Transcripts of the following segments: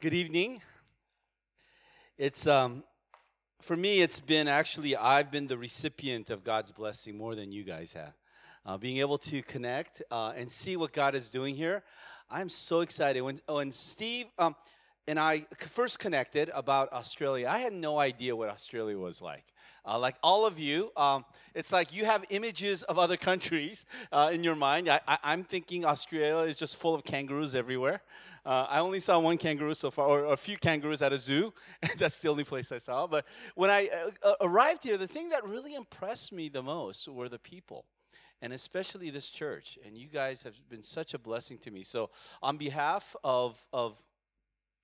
Good evening. It's um, for me. It's been actually I've been the recipient of God's blessing more than you guys have. Uh, being able to connect uh, and see what God is doing here, I'm so excited. When when Steve um, and I first connected about Australia, I had no idea what Australia was like. Uh, like all of you, um, it's like you have images of other countries uh, in your mind. I, am thinking Australia is just full of kangaroos everywhere. Uh, I only saw one kangaroo so far, or a few kangaroos at a zoo. That's the only place I saw. But when I uh, uh, arrived here, the thing that really impressed me the most were the people and especially this church. And you guys have been such a blessing to me. So, on behalf of of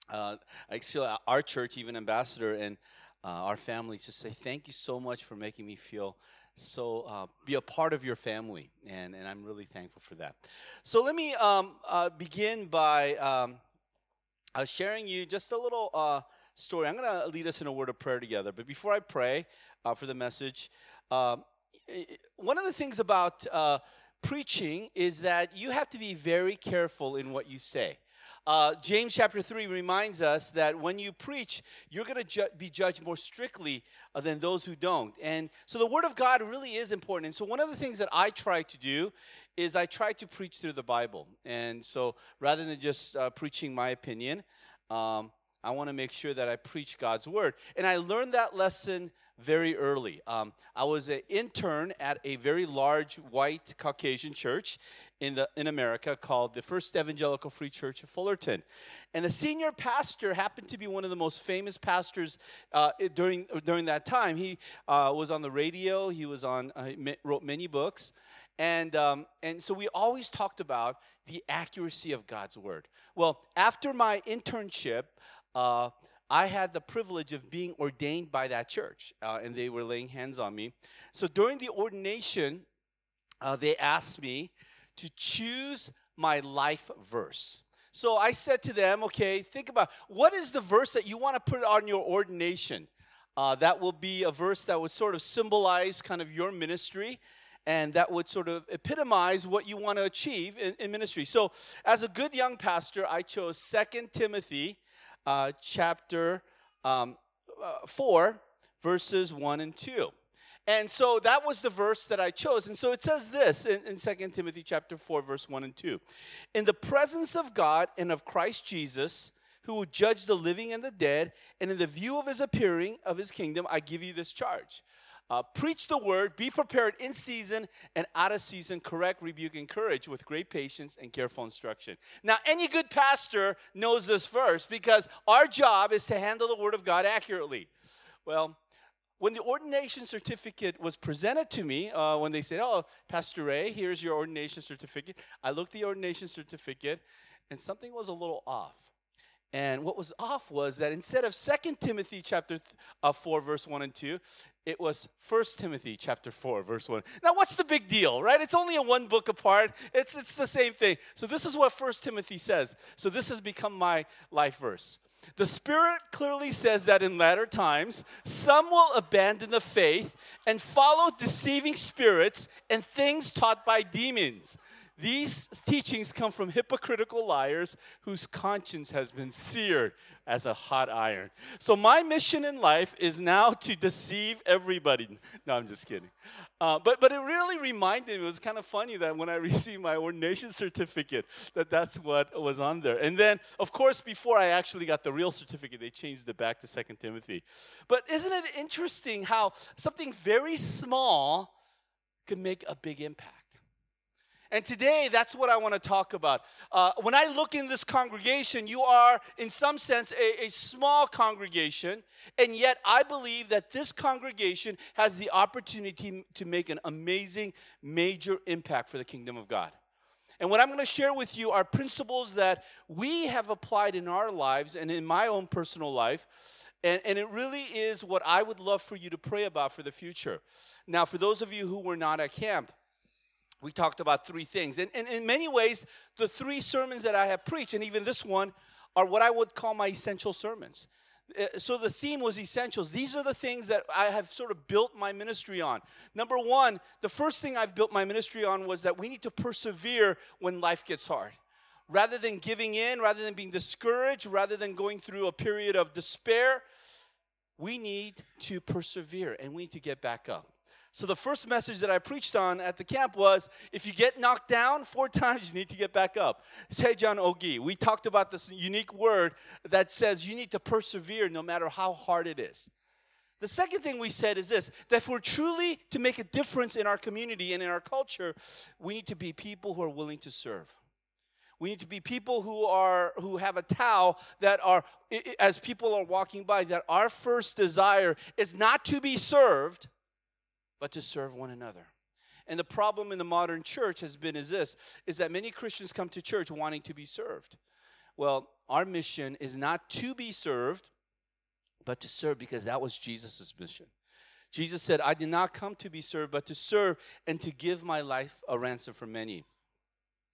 uh, actually our church, even ambassador and uh, our family, just say thank you so much for making me feel so uh, be a part of your family, and, and I'm really thankful for that. So let me um, uh, begin by um, uh, sharing you just a little uh, story. I'm going to lead us in a word of prayer together. But before I pray uh, for the message, um, one of the things about uh, preaching is that you have to be very careful in what you say. Uh, James chapter 3 reminds us that when you preach, you're going to ju- be judged more strictly uh, than those who don't. And so the Word of God really is important. And so one of the things that I try to do is I try to preach through the Bible. And so rather than just uh, preaching my opinion, um, I want to make sure that I preach God's Word. And I learned that lesson very early. Um, I was an intern at a very large white Caucasian church in, the, in America called the First Evangelical Free Church of Fullerton. And the senior pastor happened to be one of the most famous pastors uh, during, during that time. He uh, was on the radio, he was on, uh, wrote many books. And, um, and so we always talked about the accuracy of God's word. Well, after my internship, uh, I had the privilege of being ordained by that church, uh, and they were laying hands on me. So during the ordination, uh, they asked me to choose my life verse. So I said to them, okay, think about what is the verse that you want to put on your ordination? Uh, that will be a verse that would sort of symbolize kind of your ministry and that would sort of epitomize what you want to achieve in, in ministry. So, as a good young pastor, I chose Second Timothy uh, chapter um, uh, 4, verses 1 and 2. And so that was the verse that I chose. And so it says this in, in 2 Timothy chapter 4, verse 1 and 2. In the presence of God and of Christ Jesus, who will judge the living and the dead, and in the view of his appearing of his kingdom, I give you this charge. Uh, preach the word, be prepared in season and out of season, correct, rebuke, and encourage with great patience and careful instruction. Now, any good pastor knows this verse because our job is to handle the word of God accurately. Well, when the ordination certificate was presented to me, uh, when they said, Oh, Pastor Ray, here's your ordination certificate, I looked at the ordination certificate and something was a little off. And what was off was that instead of 2 Timothy chapter th- uh, 4, verse 1 and 2, it was 1 Timothy chapter 4, verse 1. Now, what's the big deal, right? It's only a one book apart. It's, it's the same thing. So this is what 1 Timothy says. So this has become my life verse. The Spirit clearly says that in latter times, some will abandon the faith and follow deceiving spirits and things taught by demons. These teachings come from hypocritical liars whose conscience has been seared as a hot iron. So, my mission in life is now to deceive everybody. No, I'm just kidding. Uh, but, but it really reminded me, it was kind of funny that when I received my ordination certificate, that that's what was on there. And then, of course, before I actually got the real certificate, they changed it back to Second Timothy. But isn't it interesting how something very small can make a big impact? And today, that's what I want to talk about. Uh, when I look in this congregation, you are, in some sense, a, a, small congregation, and yet I believe that this congregation has the opportunity to make an amazing, major impact for the kingdom of God. And what I'm going to share with you are principles that we have applied in our lives and in my own personal life. And, and it really is what I would love for you to pray about for the future. Now, for those of you who were not at camp, we talked about three things. And, and, in many ways, the three sermons that I have preached, and even this one, are what I would call my essential sermons. Uh, so the theme was essentials. These are the things that I have sort of built my ministry on. Number one, the first thing I've built my ministry on was that we need to persevere when life gets hard. rather than giving in, rather than being discouraged, rather than going through a period of despair, we need to persevere and we need to get back up. So, the first message that I preached on at the camp was if you get knocked down four times, you need to get back up. Sejan Ogi. We talked about this unique word that says you need to persevere no matter how hard it is. The second thing we said is this that if we're truly to make a difference in our community and in our culture, we need to be people who are willing to serve. We need to be people who are who have a towel that are as people are walking by that our first desire is not to be served but to serve one another. And the problem in the modern church has been is this is that many Christians come to church wanting to be served. Well, our mission is not to be served but to serve because that was Jesus' mission. Jesus said, I did not come to be served, but to serve and to give my life a ransom for many.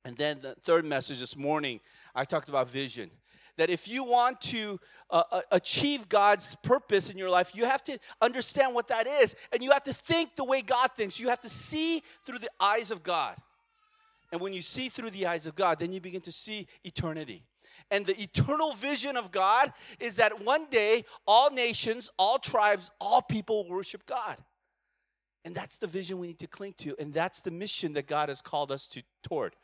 And then the third message this morning, I talked about vision. That if you want to uh, uh, achieve God's purpose in your life, you have to understand what that is. And you have to think the way God thinks. You have to see through the eyes of God. And when you see through the eyes of God, then you begin to see eternity. And the eternal vision of God is that one day all nations, all tribes, all people worship God. And that's the vision we need to cling to. And that's the mission that God has called us to toward.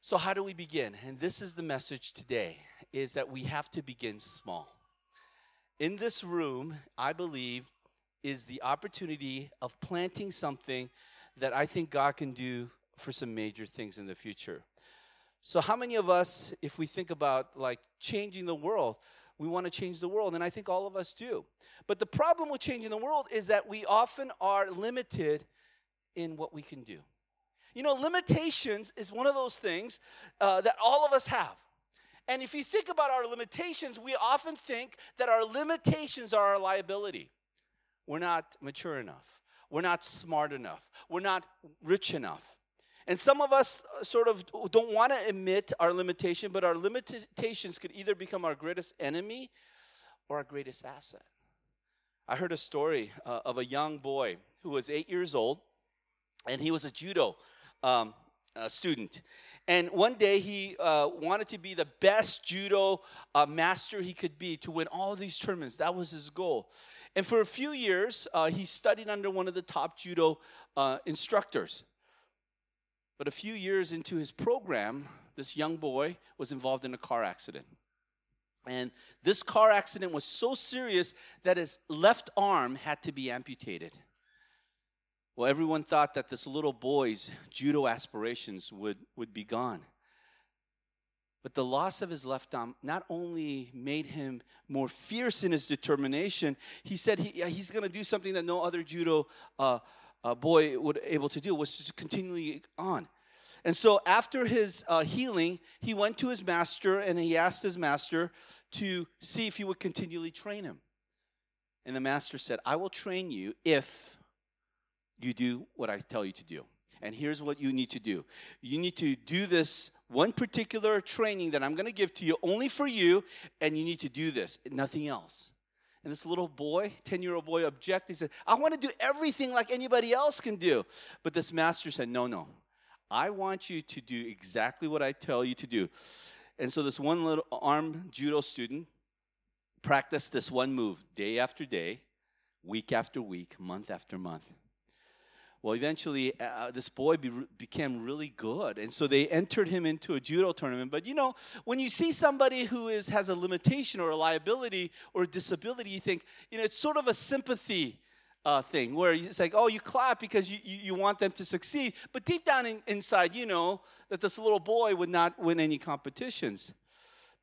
So how do we begin? And this is the message today is that we have to begin small. In this room, I believe is the opportunity of planting something that I think God can do for some major things in the future. So, how many of us, if we think about like changing the world, we want to change the world? And I think all of us do. But the problem with changing the world is that we often are limited in what we can do. You know, limitations is one of those things uh, that all of us have. And if you think about our limitations, we often think that our limitations are our liability. We're not mature enough. We're not smart enough. We're not rich enough. And some of us uh, sort of don't want to admit our limitation, but our limitations could either become our greatest enemy or our greatest asset. I heard a story uh, of a young boy who was eight years old, and he was a judo um, uh, student. And one day he uh, wanted to be the best judo uh, master he could be to win all these tournaments. That was his goal. And for a few years, uh, he studied under one of the top judo uh, instructors. But a few years into his program, this young boy was involved in a car accident. And this car accident was so serious that his left arm had to be amputated. Well, everyone thought that this little boy's judo aspirations would, would be gone. But the loss of his left arm not only made him more fierce in his determination, he said he, he's going to do something that no other judo uh, uh, boy would be able to do was just continually on. And so after his uh, healing, he went to his master and he asked his master to see if he would continually train him. And the master said, I will train you if you do what I tell you to do. And here's what you need to do you need to do this one particular training that I'm going to give to you only for you, and you need to do this, nothing else. And this little boy, 10 year old boy, objected. He said, I want to do everything like anybody else can do. But this master said, No, no. I want you to do exactly what I tell you to do. And so this one little arm judo student practiced this one move day after day, week after week, month after month. Well, eventually, uh, uh, this boy be, became really good, and so they entered him into a judo tournament. But you know, when you see somebody who is has a limitation or a liability or a disability, you think, you know, it's sort of a sympathy uh, thing where it's like, oh, you clap because you, you, you want them to succeed, but deep down in, inside, you know that this little boy would not win any competitions.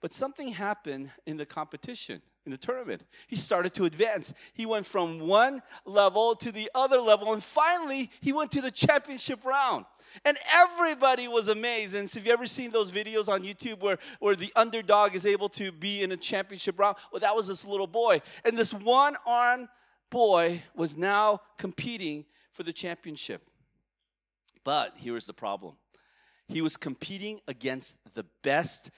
But something happened in the competition in the tournament. He started to advance. He went from one level to the other level, and finally, he went to the championship round. And everybody was amazed. And so, have you ever seen those videos on YouTube where, where the underdog is able to be in a championship round? Well, that was this little boy. And this one armed boy was now competing for the championship. But here was the problem he was competing against the best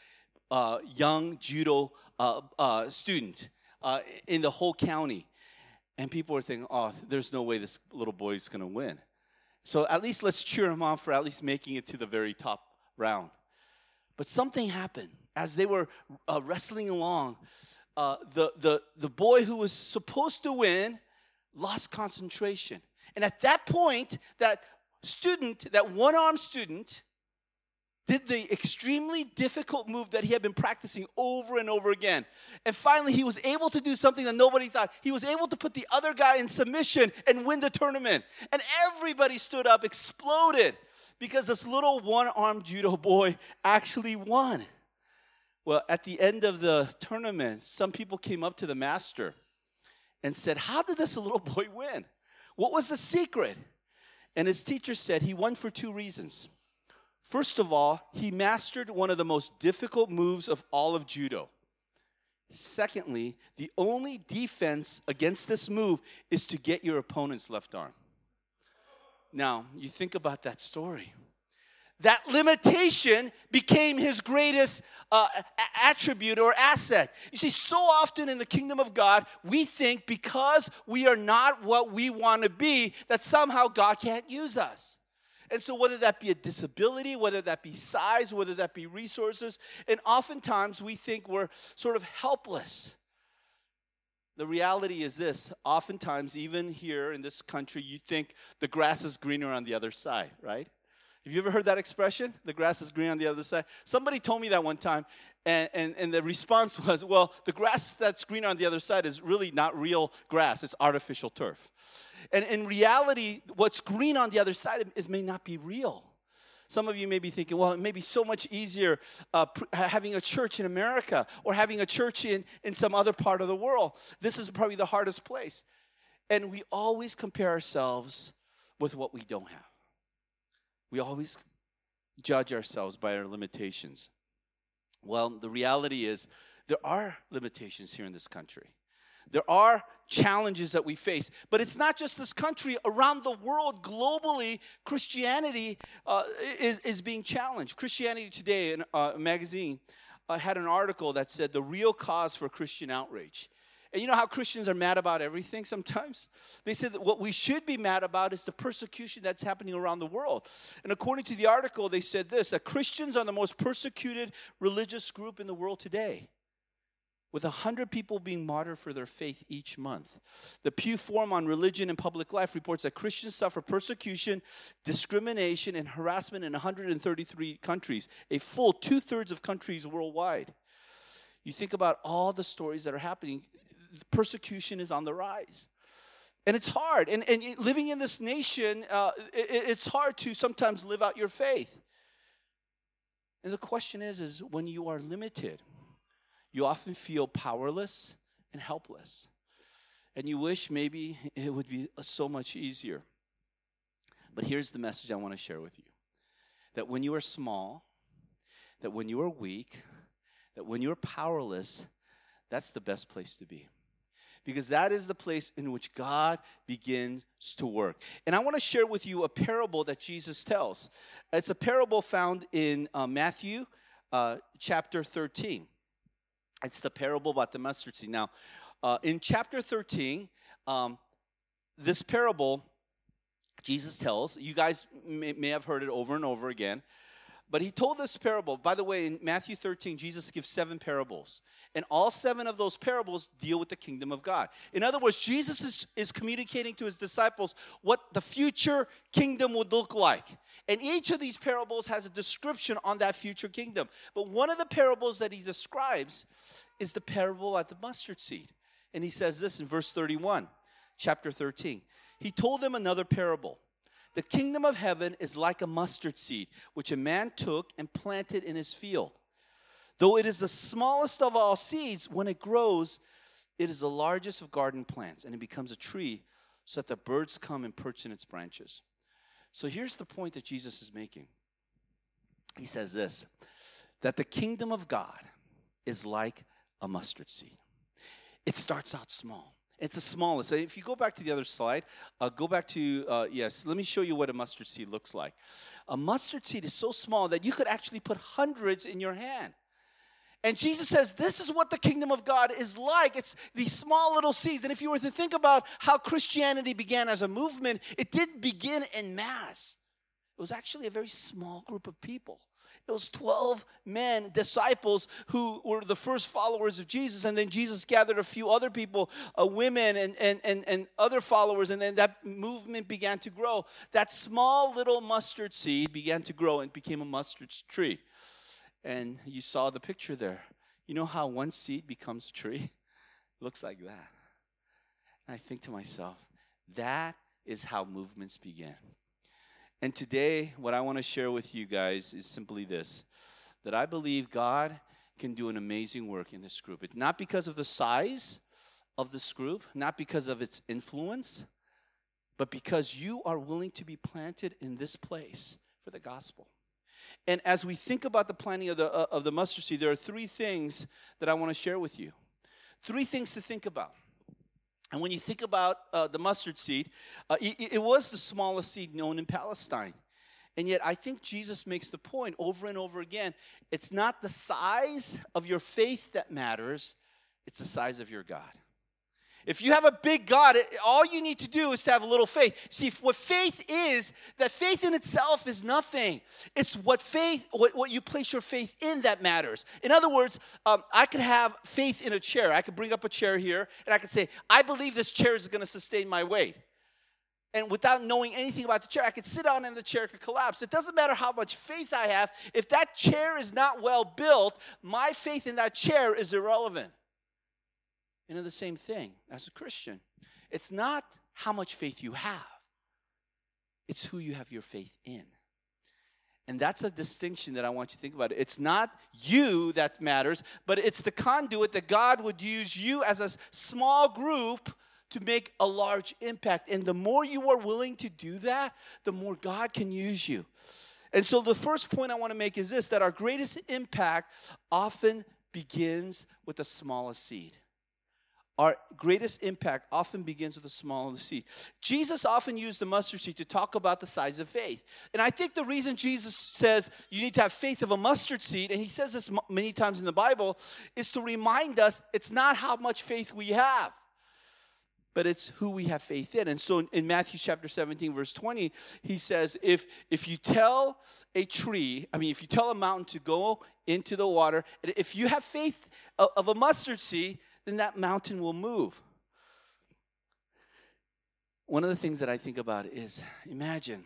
uh, young judo uh, uh, student uh, in the whole county. And people were thinking, oh, there's no way this little boy is going to win. So at least let's cheer him on for at least making it to the very top round. But something happened as they were uh, wrestling along. The, the, the boy who was supposed to win lost concentration. And at that point, that student, that one armed student, did the extremely difficult move that he had been practicing over and over again. And finally, he was able to do something that nobody thought. He was able to put the other guy in submission and win the tournament. And everybody stood up, exploded, because this little one armed judo boy actually won. Well, at the end of the tournament, some people came up to the master and said, How did this little boy win? What was the secret? And his teacher said he won for two reasons. First of all, he mastered one of the most difficult moves of all of judo. Secondly, the only defense against this move is to get your opponent's left arm. Now, you think about that story. That limitation became his greatest uh, attribute or asset. You see, so often in the kingdom of God, we think because we are not what we want to be, that somehow God can't use us. And so, whether that be a disability, whether that be size, whether that be resources, and oftentimes we think we're sort of helpless. The reality is this oftentimes, even here in this country, you think the grass is greener on the other side, right? Have you ever heard that expression? The grass is green on the other side? Somebody told me that one time, and, and, and the response was, well, the grass that's green on the other side is really not real grass, it's artificial turf. And in reality, what's green on the other side is may not be real. Some of you may be thinking, well, it may be so much easier uh, pr- having a church in America or having a church in, in some other part of the world. This is probably the hardest place. And we always compare ourselves with what we don't have. We always judge ourselves by our limitations. Well, the reality is there are limitations here in this country. There are challenges that we face. But it's not just this country, around the world, globally, Christianity uh, is, is being challenged. Christianity Today, in uh, a magazine, uh, had an article that said the real cause for Christian outrage. And you know how Christians are mad about everything sometimes? They said that what we should be mad about is the persecution that's happening around the world. And according to the article, they said this that Christians are the most persecuted religious group in the world today with 100 people being martyred for their faith each month. The Pew Forum on Religion and Public Life reports that Christians suffer persecution, discrimination, and harassment in 133 countries, a full two thirds of countries worldwide. You think about all the stories that are happening, persecution is on the rise. And it's hard. And, and living in this nation, uh, it, it's hard to sometimes live out your faith. And the question is, is when you are limited, you often feel powerless and helpless. And you wish maybe it would be so much easier. But here's the message I want to share with you that when you are small, that when you are weak, that when you're powerless, that's the best place to be. Because that is the place in which God begins to work. And I want to share with you a parable that Jesus tells. It's a parable found in uh, Matthew uh, chapter 13. It's the parable about the mustard seed. Now, uh, in chapter 13, um, this parable Jesus tells, you guys may, may, have heard it over and over again, but he told this parable. By the way, in Matthew 13, Jesus gives seven parables, and all seven of those parables deal with the kingdom of God. In other words, Jesus is, is communicating to his disciples what the future kingdom would look like. And each of these parables has a description on that future kingdom. But one of the parables that he describes is the parable at the mustard seed. And he says this in verse 31, chapter 13. He told them another parable. The kingdom of heaven is like a mustard seed, which a man took and planted in his field. Though it is the smallest of all seeds, when it grows, it is the largest of garden plants, and it becomes a tree so that the birds come and perch in its branches. So here's the point that Jesus is making. He says this that the kingdom of God is like a mustard seed. It starts out small. It's the smallest. If you go back to the other slide, uh, go back to, uh, yes, let me show you what a mustard seed looks like. A mustard seed is so small that you could actually put hundreds in your hand. And Jesus says, This is what the kingdom of God is like. It's these small little seeds. And if you were to think about how Christianity began as a movement, it didn't begin in mass. It was actually a very small group of people It was 12 men, disciples, who were the first followers of Jesus. And then Jesus gathered a few other people, uh, women, and, and, and, and other followers. And then that movement began to grow. That small little mustard seed began to grow and became a mustard tree. And you saw the picture there. You know how one seed becomes a tree? Looks like that. And I think to myself, that is how movements begin. And today, what I want to share with you guys is simply this that I believe God can do an amazing work in this group. It's not because of the size of this group, not because of its influence, but because you are willing to be planted in this place for the gospel. And as we think about the planting of the, uh, of the mustard seed, there are three things that I want to share with you. Three things to think about. And when you think about uh, the mustard seed, uh, it, it, was the smallest seed known in Palestine. And yet, I think Jesus makes the point over and over again it's not the size of your faith that matters, it's the size of your God. If you have a big God, all you need to do is to have a little faith. See, what faith is, that faith in itself is nothing. It's what faith, what, what you place your faith in that matters. In other words, um, I could have faith in a chair. I could bring up a chair here and I could say, I believe this chair is going to sustain my weight. And without knowing anything about the chair, I could sit down and the chair could collapse. It doesn't matter how much faith I have. If that chair is not well built, my faith in that chair is irrelevant. You know, the same thing as a Christian. It's not how much faith you have, it's who you have your faith in. And that's a distinction that I want you to think about. It's not you that matters, but it's the conduit that God would use you as a small group to make a large impact. And the more you are willing to do that, the more God can use you. And so the first point I want to make is this that our greatest impact often begins with the smallest seed our greatest impact often begins with the small of the seed. Jesus often used the mustard seed to talk about the size of faith. And I think the reason Jesus says you need to have faith of a mustard seed, and he says this many times in the Bible, is to remind us it's not how much faith we have, but it's who we have faith in. And so in Matthew chapter 17, verse 20, he says, if, if you tell a tree, I mean, if you tell a mountain to go into the water, if you have faith of a mustard seed, then that mountain will move. One of the things that I think about is imagine,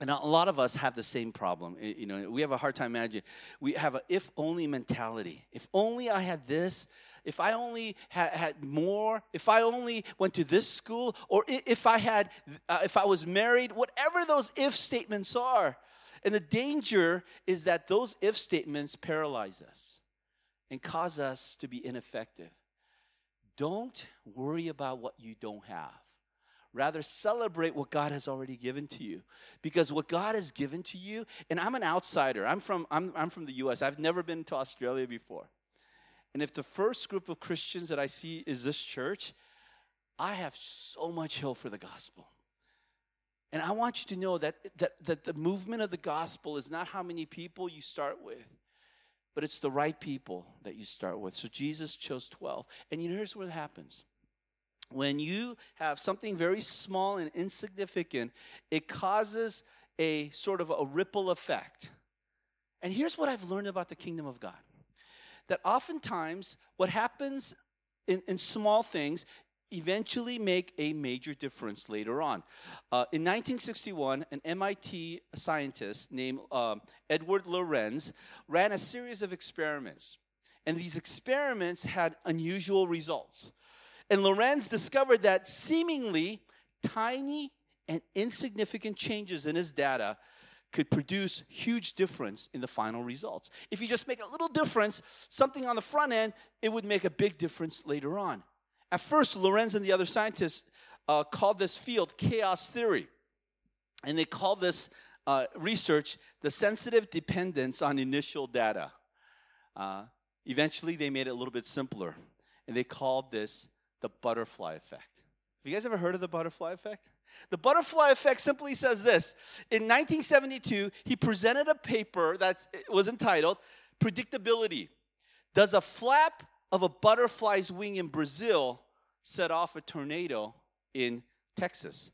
and a lot of us have the same problem. You know, we have a hard time imagining. We have a if only mentality. If only I had this, if I only had, had more, if I only went to this school, or if I had, uh, if I was married, whatever those if statements are. And the danger is that those if statements paralyze us and cause us to be ineffective. Don't worry about what you don't have. Rather, celebrate what God has already given to you. Because what God has given to you, and I'm an outsider, I'm from, I'm, I'm from the US, I've never been to Australia before. And if the first group of Christians that I see is this church, I have so much hope for the gospel. And I want you to know that, that, that the movement of the gospel is not how many people you start with, but it's the right people that you start with. So Jesus chose 12. And you know, here's what happens. When you have something very small and insignificant, it causes a sort of a ripple effect. And here's what I've learned about the kingdom of God that oftentimes what happens in, in small things eventually make a major difference later on. Uh, in 1961, an MIT scientist named uh, Edward Lorenz ran a series of experiments. And these experiments had unusual results. And Lorenz discovered that seemingly tiny and insignificant changes in his data could produce huge difference in the final results. If you just make a little difference, something on the front end, it would make a big difference later on. At first, Lorenz and the other scientists uh, called this field chaos theory. And they called this uh, research the sensitive dependence on initial data. Uh, eventually, they made it a little bit simpler. And they called this the butterfly effect. Have you guys ever heard of the butterfly effect? The butterfly effect simply says this In 1972, he presented a paper that was entitled Predictability. Does a flap of a butterfly's wing in Brazil set off a tornado in Texas.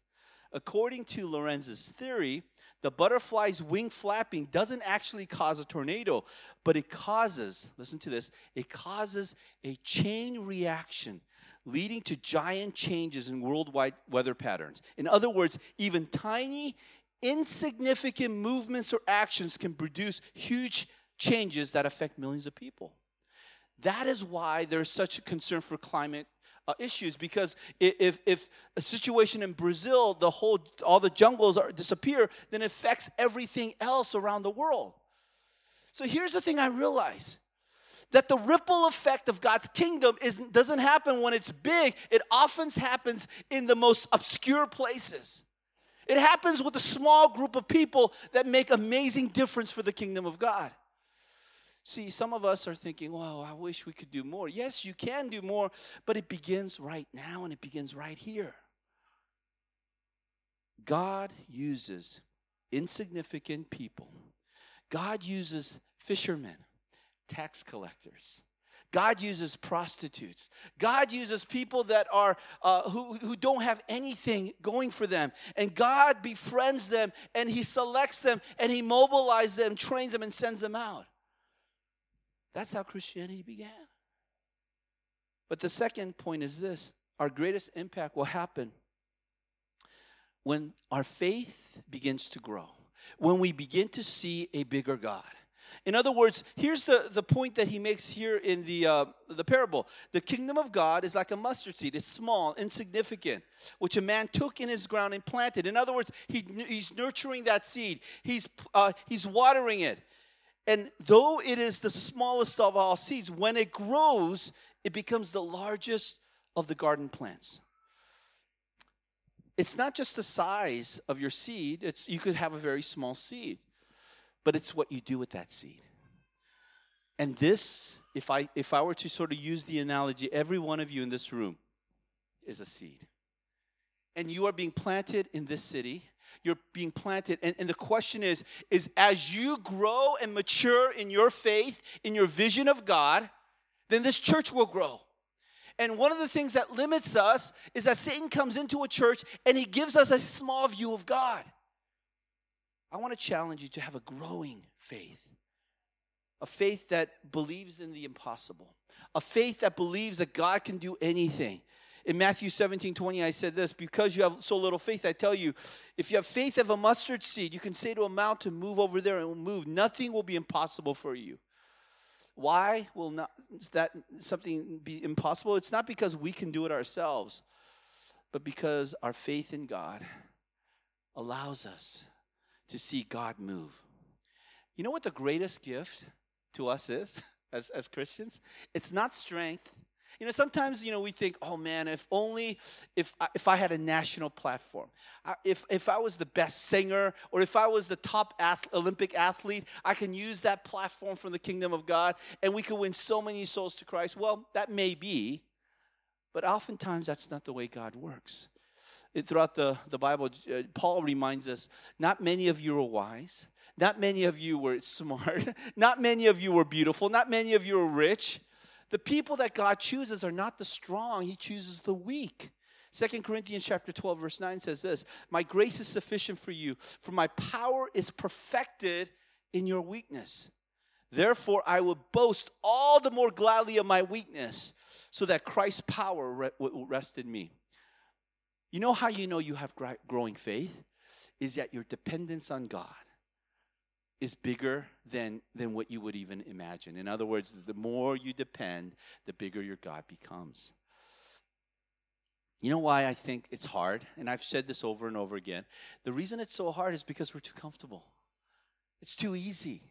According to Lorenz's theory, the butterfly's wing flapping doesn't actually cause a tornado, but it causes, listen to this, it causes a chain reaction leading to giant changes in worldwide weather patterns. In other words, even tiny, insignificant movements or actions can produce huge changes that affect millions of people. That is why there's such a concern for climate uh, issues because if, if a situation in Brazil, the whole, all the jungles are, disappear, then it affects everything else around the world. So here's the thing I realize that the ripple effect of God's kingdom is, doesn't happen when it's big, it often happens in the most obscure places. It happens with a small group of people that make amazing difference for the kingdom of God. See, some of us are thinking, well, I wish we could do more. Yes, you can do more, but it begins right now and it begins right here. God uses insignificant people, God uses fishermen, tax collectors. God uses prostitutes. God uses people that are uh, who, who don't have anything going for them. And God befriends them and He selects them and He mobilizes them, trains them, and sends them out. That's how Christianity began. But the second point is this our greatest impact will happen when our faith begins to grow, when we begin to see a bigger God. In other words, here's the, the point that he makes here in the, uh, the parable. The kingdom of God is like a mustard seed. It's small, insignificant, which a man took in his ground and planted. In other words, he, he's nurturing that seed. He's, uh, he's watering it. And though it is the smallest of all seeds, when it grows, it becomes the largest of the garden plants. It's not just the size of your seed, it's you could have a very small seed, but it's what you do with that seed. And this, if I if I were to sort of use the analogy, every one of you in this room is a seed. And you are being planted in this city you're being planted. And, and the question is, is as you grow and mature in your faith, in your vision of God, then this church will grow. And one of the things that limits us is that Satan comes into a church and he gives us a small view of God. I want to challenge you to have a growing faith, a faith that believes in the impossible, a faith that believes that God can do anything, in Matthew 17 20, I said this because you have so little faith, I tell you, if you have faith of a mustard seed, you can say to a mountain, Move over there and move. Nothing will be impossible for you. Why will not that something be impossible? It's not because we can do it ourselves, but because our faith in God allows us to see God move. You know what the greatest gift to us is as, as Christians? It's not strength, you know, sometimes, you know, we think, oh man, if only if I, if I had a national platform, if, if I was the best singer, or if I was the top ath- Olympic athlete, I can use that platform from the kingdom of God and we could win so many souls to Christ. Well, that may be, but oftentimes that's not the way God works. It, throughout the, the Bible, uh, Paul reminds us not many of you are wise, not many of you were smart, not many of you were beautiful, not many of you are rich. The people that God chooses are not the strong, He chooses the weak. Second Corinthians chapter 12 verse 9 says this, "My grace is sufficient for you, for my power is perfected in your weakness. Therefore I will boast all the more gladly of my weakness, so that Christ's power will rest in me." You know how you know you have growing faith is that your dependence on God is bigger than, than what you would even imagine. In other words, the more you depend, the bigger your God becomes. You know why I think it's hard? And I've said this over and over again. The reason it's so hard is because we're too comfortable. It's too easy.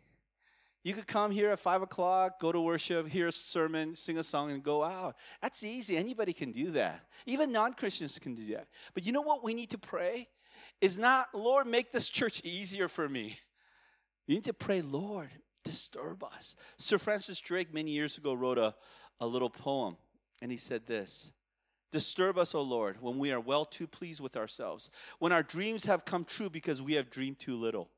You could come here at five o'clock, go to worship, hear a sermon, sing a song, and go out. That's easy. Anybody can do that. Even non Christians can do that. But you know what we need to pray? Is not, Lord, make this church easier for me. You need to pray, Lord, disturb us. Sir Francis Drake, many years ago, wrote a, a little poem, and he said this Disturb us, O Lord, when we are well too pleased with ourselves, when our dreams have come true because we have dreamed too little,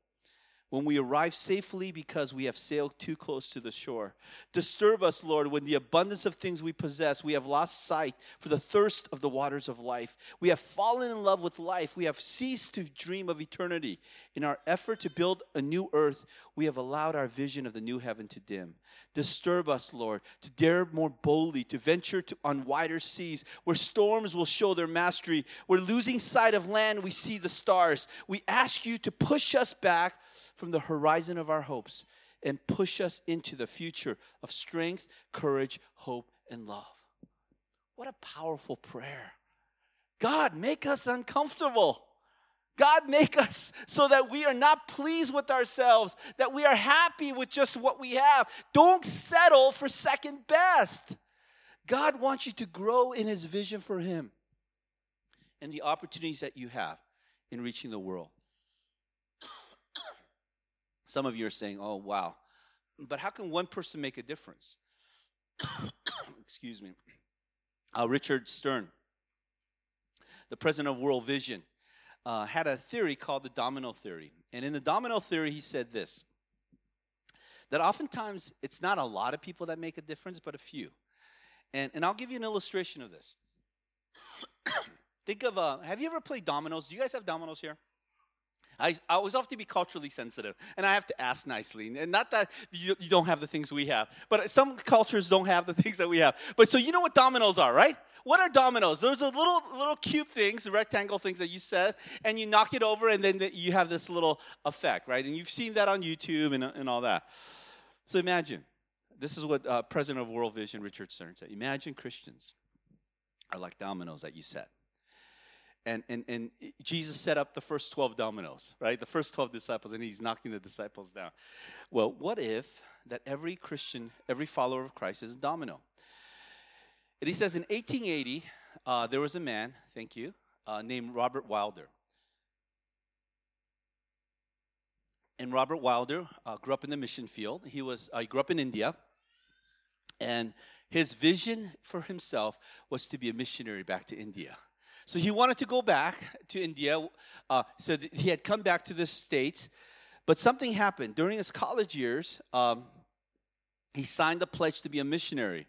when we arrive safely because we have sailed too close to the shore. Disturb us, Lord, when the abundance of things we possess, we have lost sight for the thirst of the waters of life. We have fallen in love with life. We have ceased to dream of eternity. In our effort to build a new earth, we have allowed our vision of the new heaven to dim. Disturb us, Lord, to dare more boldly, to venture to, on wider seas where storms will show their mastery. We're losing sight of land, we see the stars. We ask you to push us back from the horizon of our hopes and push us into the future of strength, courage, hope, and love. What a powerful prayer. God, make us uncomfortable. God, make us so that we are not pleased with ourselves, that we are happy with just what we have. Don't settle for second best. God wants you to grow in His vision for Him and the opportunities that you have in reaching the world. Some of you are saying, oh, wow. But how can one person make a difference? Excuse me. Uh, Richard Stearns, the president of World Vision, uh, had a theory called the domino theory. And in the domino theory, he said this that oftentimes it's not a lot of people that make a difference, but a few. And, and I'll give you an illustration of this. Think of, uh, have you ever played dominoes? Do you guys have dominoes here? I, I always have to be culturally sensitive, and I have to ask nicely. And not that you, you don't have the things we have, but some cultures don't have the things that we have. But so you know what dominoes are, right? What are dominoes? Those are little little cube things, rectangle things that you set, and you knock it over, and then you have this little effect, right? And you've seen that on YouTube and, and all that. So imagine, this is what uh, President of World Vision Richard Stearns said. Imagine Christians are like dominoes that you set and, and, and Jesus set up the first 12 dominoes, right? The first 12 disciples, and he's knocking the disciples down. Well, what if that every Christian, every follower of Christ is a domino? And he says in 1880, uh, there was a man, thank you, uh, named Robert Wilder. And Robert Wilder uh, grew up in the mission field. He was uh, he grew up in India, and his vision for himself was to be a missionary back to India. So he wanted to go back to India. Uh, so he had come back to the States, but something happened. During his college years, um, he signed a pledge to be a missionary,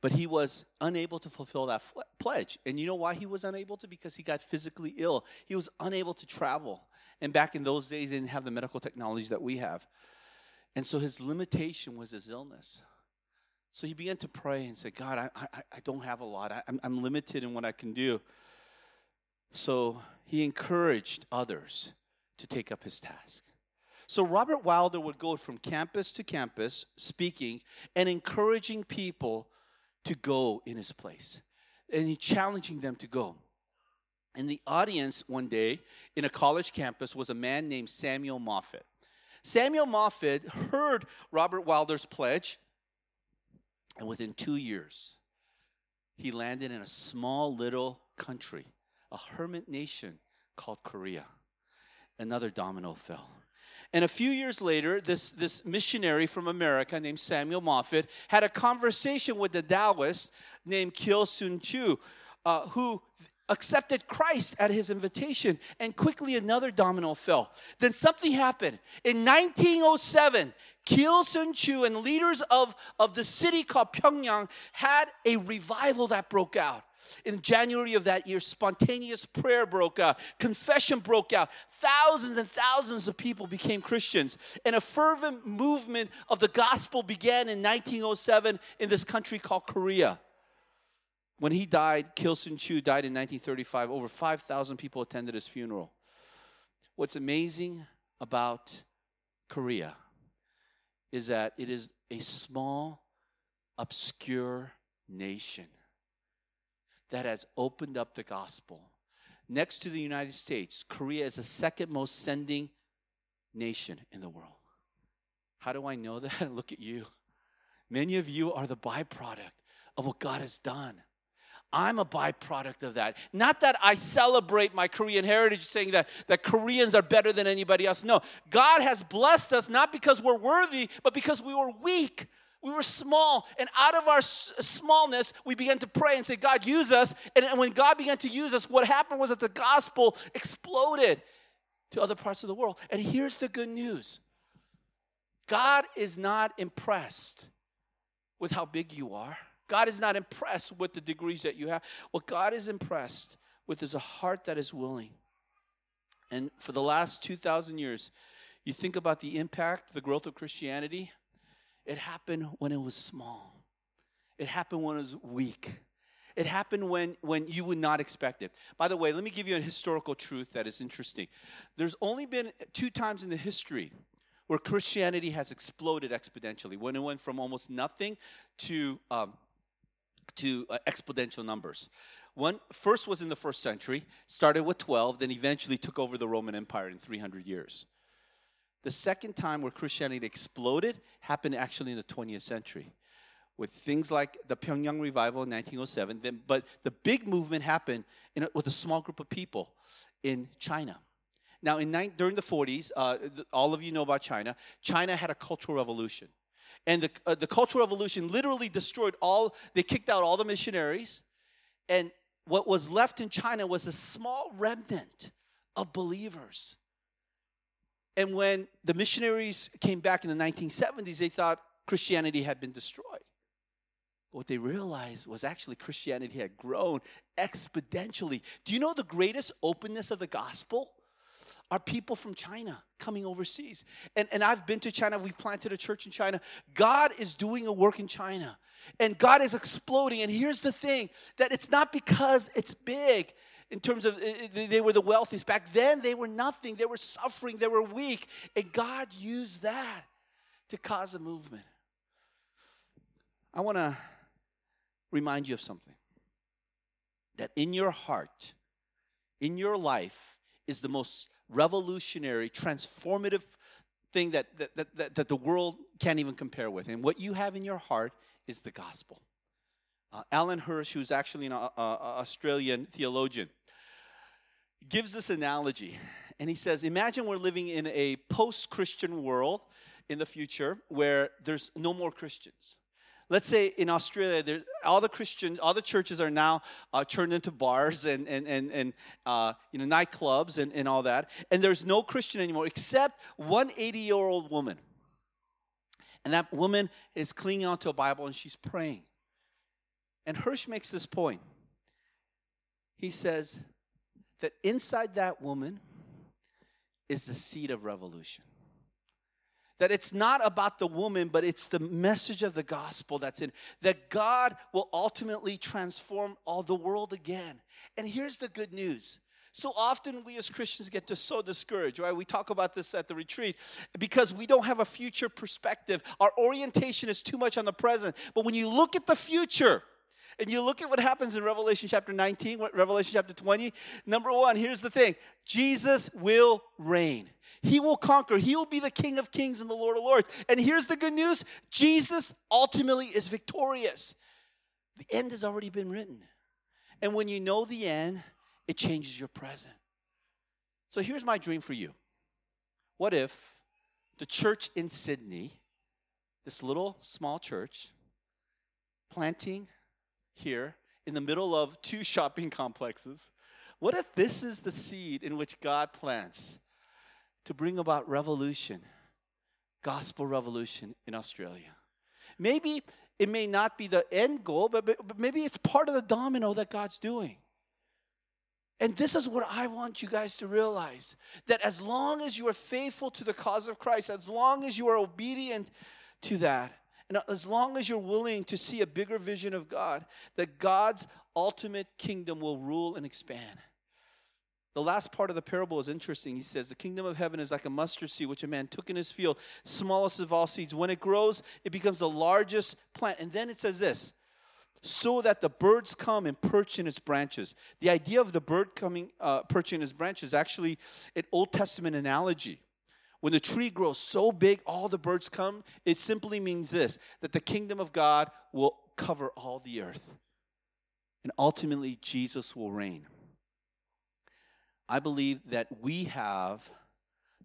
but he was unable to fulfill that pledge. And you know why he was unable to? Because he got physically ill. He was unable to travel. And back in those days, they didn't have the medical technology that we have. And so his limitation was his illness. So he began to pray and say, God, I, I, I don't have a lot. I, I'm, I'm limited in what I can do. So he encouraged others to take up his task. So Robert Wilder would go from campus to campus speaking and encouraging people to go in his place and challenging them to go. In the audience one day in a college campus was a man named Samuel Moffett. Samuel Moffett heard Robert Wilder's pledge, and within two years, he landed in a small little country a hermit nation called Korea. Another domino fell. And a few years later, this, this missionary from America named Samuel Moffett had a conversation with the Taoist named Kilsun Chu, uh, who accepted Christ at his invitation, and quickly another domino fell. Then something happened. In 1907, Kilsun Chu and leaders of, of the city called Pyongyang had a revival that broke out. In January of that year, spontaneous prayer broke out, confession broke out. Thousands and thousands of people became Christians. And a fervent movement of the gospel began in 1907 in this country called Korea. When he died, Kilsun Chu died in 1935. Over 5,000 people attended his funeral. What's amazing about Korea is that it is a small, obscure nation that has opened up the gospel. Next to the United States, Korea is the second most sending nation in the world. How do I know that? Look at you. Many of you are the byproduct of what God has done. I'm a byproduct of that. Not that I celebrate my Korean heritage saying that, that Koreans are better than anybody else. No, God has blessed us not because we're worthy, but because we were weak. We were small, and out of our s- smallness, we began to pray and say, God, use us. And, and when God began to use us, what happened was that the gospel exploded to other parts of the world. And here's the good news God is not impressed with how big you are. God is not impressed with the degrees that you have. What God is impressed with is a heart that is willing. And for the last 2,000 years, you think about the impact, the growth of Christianity, it happened when it was small, it happened when it was weak. It happened when, when you would not expect it. By the way, let me give you a historical truth that is interesting. There's only been two times in the history where Christianity has exploded exponentially, when it went from almost nothing to, um, to uh, exponential numbers. One first was in the first century, started with 12, then eventually took over the Roman Empire in 300 years. The second time where Christianity exploded happened actually in the 20th century with things like the Pyongyang revival in 1907. Then, but the big movement happened a, with a small group of people in China. Now, in during the 40s, uh, all of you know about China. China had a cultural revolution. And the, uh, the cultural revolution literally destroyed all, they kicked out all the missionaries. And what was left in China was a small remnant of believers. And when the missionaries came back in the 1970s, they thought Christianity had been destroyed. What they realized was actually Christianity had grown exponentially. Do you know the greatest openness of the gospel? Are people from China coming overseas. And, and I've been to China, we've planted a church in China. God is doing a work in China, and God is exploding. And here's the thing that it's not because it's big, in terms of eh, eh, they were the wealthiest. Back then, they were nothing. They were suffering. They were weak. And God used that to cause a movement. I want to remind you of something that in your heart, in your life, is the most revolutionary, transformative thing that, that, that, that, the world can't even compare with. And what you have in your heart is the gospel. Uh, Alan Hirsch, who's actually an uh, uh, Australian theologian, gives this analogy. And he says, Imagine we're living in a post Christian world in the future where there's no more Christians. Let's say in Australia, all the Christians, all the churches are now uh, turned into bars and, and, and, and uh, you know, nightclubs and, and all that. And there's no Christian anymore except one 80 year old woman. And that woman is clinging onto a Bible and she's praying. And Hirsch makes this point. He says that inside that woman is the seed of revolution. That it's not about the woman, but it's the message of the gospel that's in. That God will ultimately transform all the world again. And here's the good news. So often we as Christians get just so discouraged, right? We talk about this at the retreat because we don't have a future perspective. Our orientation is too much on the present. But when you look at the future, and you look at what happens in Revelation chapter 19, Revelation chapter 20. Number one, here's the thing Jesus will reign. He will conquer. He will be the King of kings and the Lord of lords. And here's the good news Jesus ultimately is victorious. The end has already been written. And when you know the end, it changes your present. So here's my dream for you. What if the church in Sydney, this little small church, planting here in the middle of two shopping complexes. What if this is the seed in which God plants to bring about revolution, gospel revolution in Australia? Maybe it may not be the end goal, but, but maybe it's part of the domino that God's doing. And this is what I want you guys to realize that as long as you are faithful to the cause of Christ, as long as you are obedient to that, and as long as you're willing to see a bigger vision of God, that God's ultimate kingdom will rule and expand. The last part of the parable is interesting. He says, The kingdom of heaven is like a mustard seed which a man took in his field, smallest of all seeds. When it grows, it becomes the largest plant. And then it says this so that the birds come and perch in its branches. The idea of the bird coming, uh, perching in its branches actually an Old Testament analogy. When the tree grows so big, all the birds come, it simply means this that the kingdom of God will cover all the earth. And ultimately, Jesus will reign. I believe that we have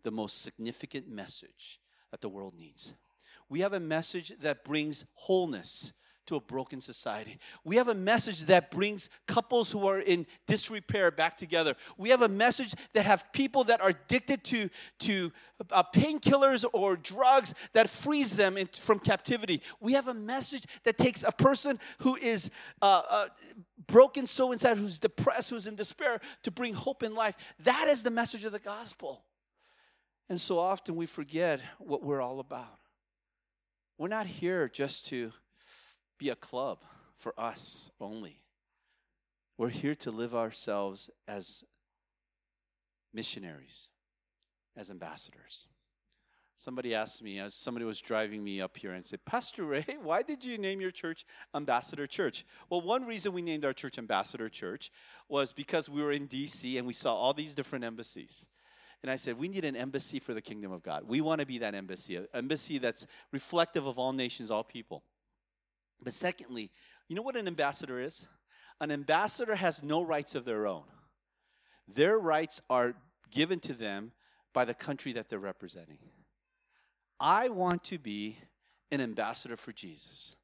the most significant message that the world needs. We have a message that brings wholeness to a broken society. We have a message that brings couples who are in disrepair back together. We have a message that have people that are addicted to, to uh, painkillers or drugs that frees them in, from captivity. We have a message that takes a person who is uh, uh, broken so inside, who's depressed, who's in despair, to bring hope in life. That is the message of the gospel. And so often we forget what we're all about. We're not here just to be a club for us only. We're here to live ourselves as missionaries, as ambassadors. Somebody asked me, as somebody was driving me up here, and said, Pastor Ray, why did you name your church Ambassador Church? Well, one reason we named our church Ambassador Church was because we were in DC and we saw all these different embassies. And I said, we need an embassy for the kingdom of God. We want to be that embassy, an embassy that's reflective of all nations, all people. But secondly, you know what an ambassador is? An ambassador has no rights of their own. Their rights are given to them by the country that they're representing. I want to be an ambassador for Jesus.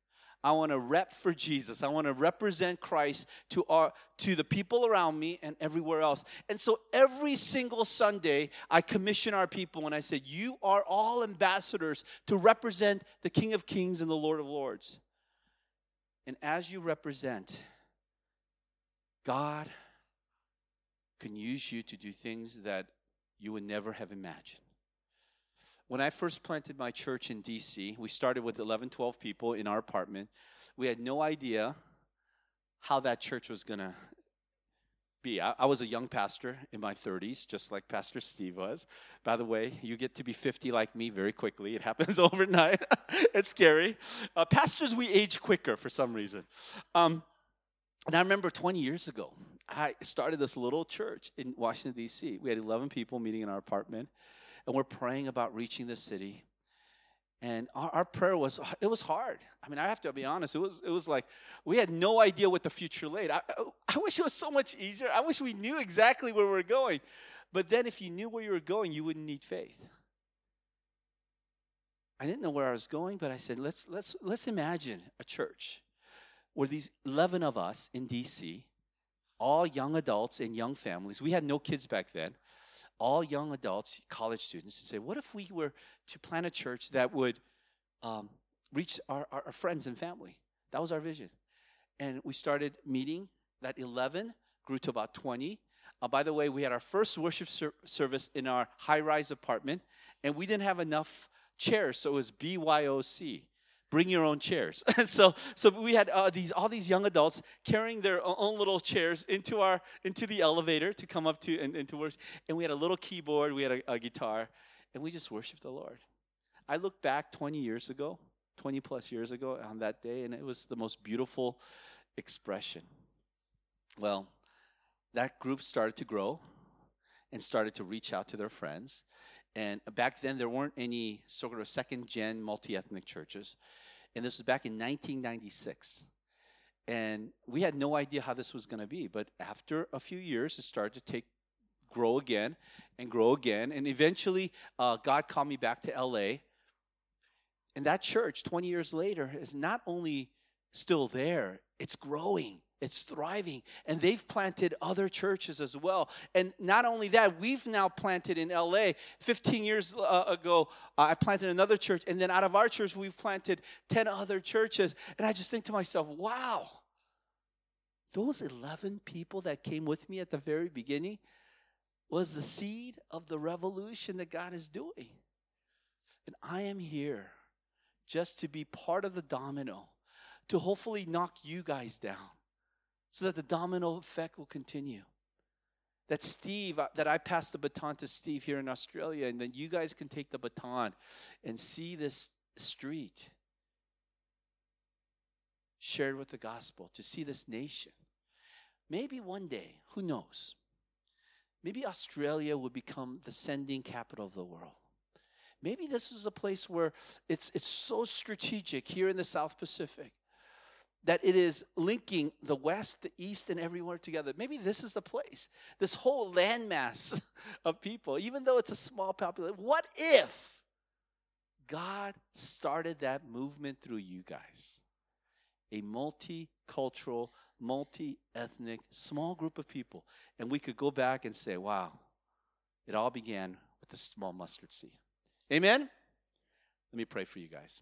I want to rep for Jesus. I want to represent Christ to our to the people around me and everywhere else. And so every single Sunday I commission our people and I said, "You are all ambassadors to represent the King of Kings and the Lord of Lords." And as you represent God can use you to do things that you would never have imagined. When I first planted my church in DC, we started with 11, 12 people in our apartment. We had no idea how that church was going to be. I, I, was a young pastor in my 30s, just like Pastor Steve was. By the way, you get to be 50 like me very quickly. It happens overnight. it's scary. Uh, pastors, we age quicker for some reason. Um, and I remember 20 years ago, I started this little church in Washington, D.C. We had 11 people meeting in our apartment and we're praying about reaching the city. And our, our, prayer was, it was hard. I mean, I have to be honest. It was, it was like we had no idea what the future laid. I, oh, I wish it was so much easier. I wish we knew exactly where we're going. But then if you knew where you were going, you wouldn't need faith. I didn't know where I was going, but I said, let's, let's, let's imagine a church where these 11 of us in DC, all young adults and young families, we had no kids back then, all young adults, college students, and say, what if we were to plant a church that would um, reach our, our, our friends and family? That was our vision. And we started meeting. That 11 grew to about 20. Uh, by the way, we had our first worship ser- service in our high rise apartment, and we didn't have enough chairs, so it was BYOC bring your own chairs. so, so we had uh, these all these young adults carrying their own little chairs into our into the elevator to come up to and, and to worship. And we had a little keyboard, we had a, a guitar, and we just worshiped the Lord. I look back 20 years ago, 20 plus years ago on that day, and it was the most beautiful expression. Well, that group started to grow and started to reach out to their friends. And back then, there weren't any sort of second gen multi ethnic churches. And this was back in 1996. And we had no idea how this was going to be. But after a few years, it started to take grow again and grow again. And eventually, uh, God called me back to LA. And that church, 20 years later, is not only still there, it's growing. It's thriving. And they've planted other churches as well. And not only that, we've now planted in LA. 15 years uh, ago, uh, I planted another church. And then out of our church, we've planted 10 other churches. And I just think to myself, wow, those 11 people that came with me at the very beginning was the seed of the revolution that God is doing. And I am here just to be part of the domino, to hopefully knock you guys down so that the domino effect will continue. That Steve, uh, that I pass the baton to Steve here in Australia, and then you guys can take the baton and see this street shared with the gospel, to see this nation. Maybe one day, who knows? Maybe Australia will become the sending capital of the world. Maybe this is a place where it's, it's so strategic here in the South Pacific that it is linking the West, the East, and everywhere together. Maybe this is the place, this whole landmass of people, even though it's a small population. What if God started that movement through you guys? a multicultural, multi ethnic, small group of people. And we could go back and say, wow, it all began with a small mustard seed. Amen? Let me pray for you guys.